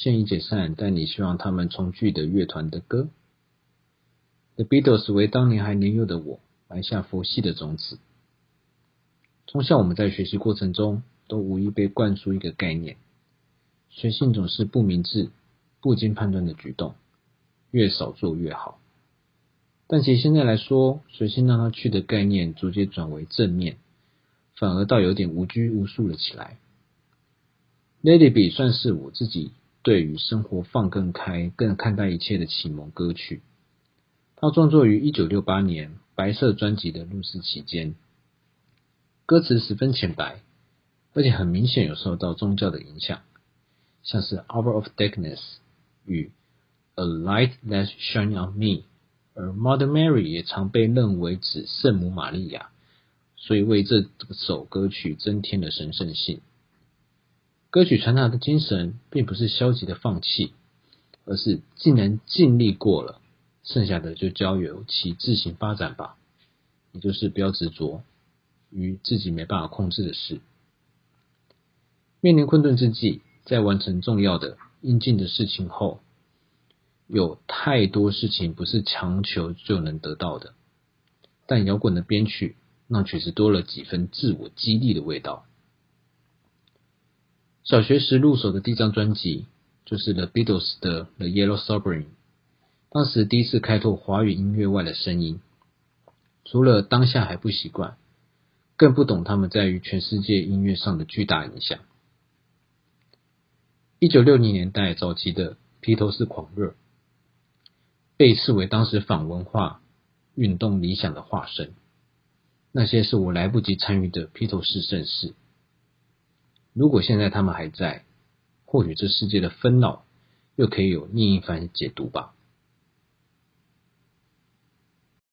现已解散，但你希望他们重聚的乐团的歌。The Beatles 为当年还年幼的我埋下佛系的种子。从小我们在学习过程中都无意被灌输一个概念：随性总是不明智、不经判断的举动，越少做越好。但其实现在来说，随性让他去的概念逐渐转为正面，反而倒有点无拘无束了起来。Lady B 算是我自己对于生活放更开、更看待一切的启蒙歌曲。他创作于一九六八年白色专辑的录制期间，歌词十分浅白，而且很明显有受到宗教的影响，像是 Hour of Darkness 与 A Light That Shine on Me。而 Mother Mary 也常被认为指圣母玛利亚，所以为这首歌曲增添了神圣性。歌曲传达的精神并不是消极的放弃，而是既然尽力过了，剩下的就交由其自行发展吧。也就是不要执着于自己没办法控制的事。面临困顿之际，在完成重要的应尽的事情后。有太多事情不是强求就能得到的，但摇滚的编曲让曲子多了几分自我激励的味道。小学时入手的第一张专辑就是 The Beatles 的《The Yellow Submarine》，当时第一次开拓华语音乐外的声音，除了当下还不习惯，更不懂他们在于全世界音乐上的巨大影响。一九六零年代早期的披头士狂热。被视为当时反文化运动理想的化身。那些是我来不及参与的披头士盛世。如果现在他们还在，或许这世界的纷扰又可以有另一番解读吧。